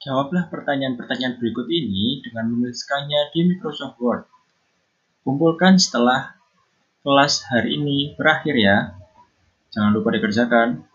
Jawablah pertanyaan-pertanyaan berikut ini dengan menuliskannya di Microsoft Word. Kumpulkan setelah kelas hari ini berakhir ya. Jangan lupa dikerjakan.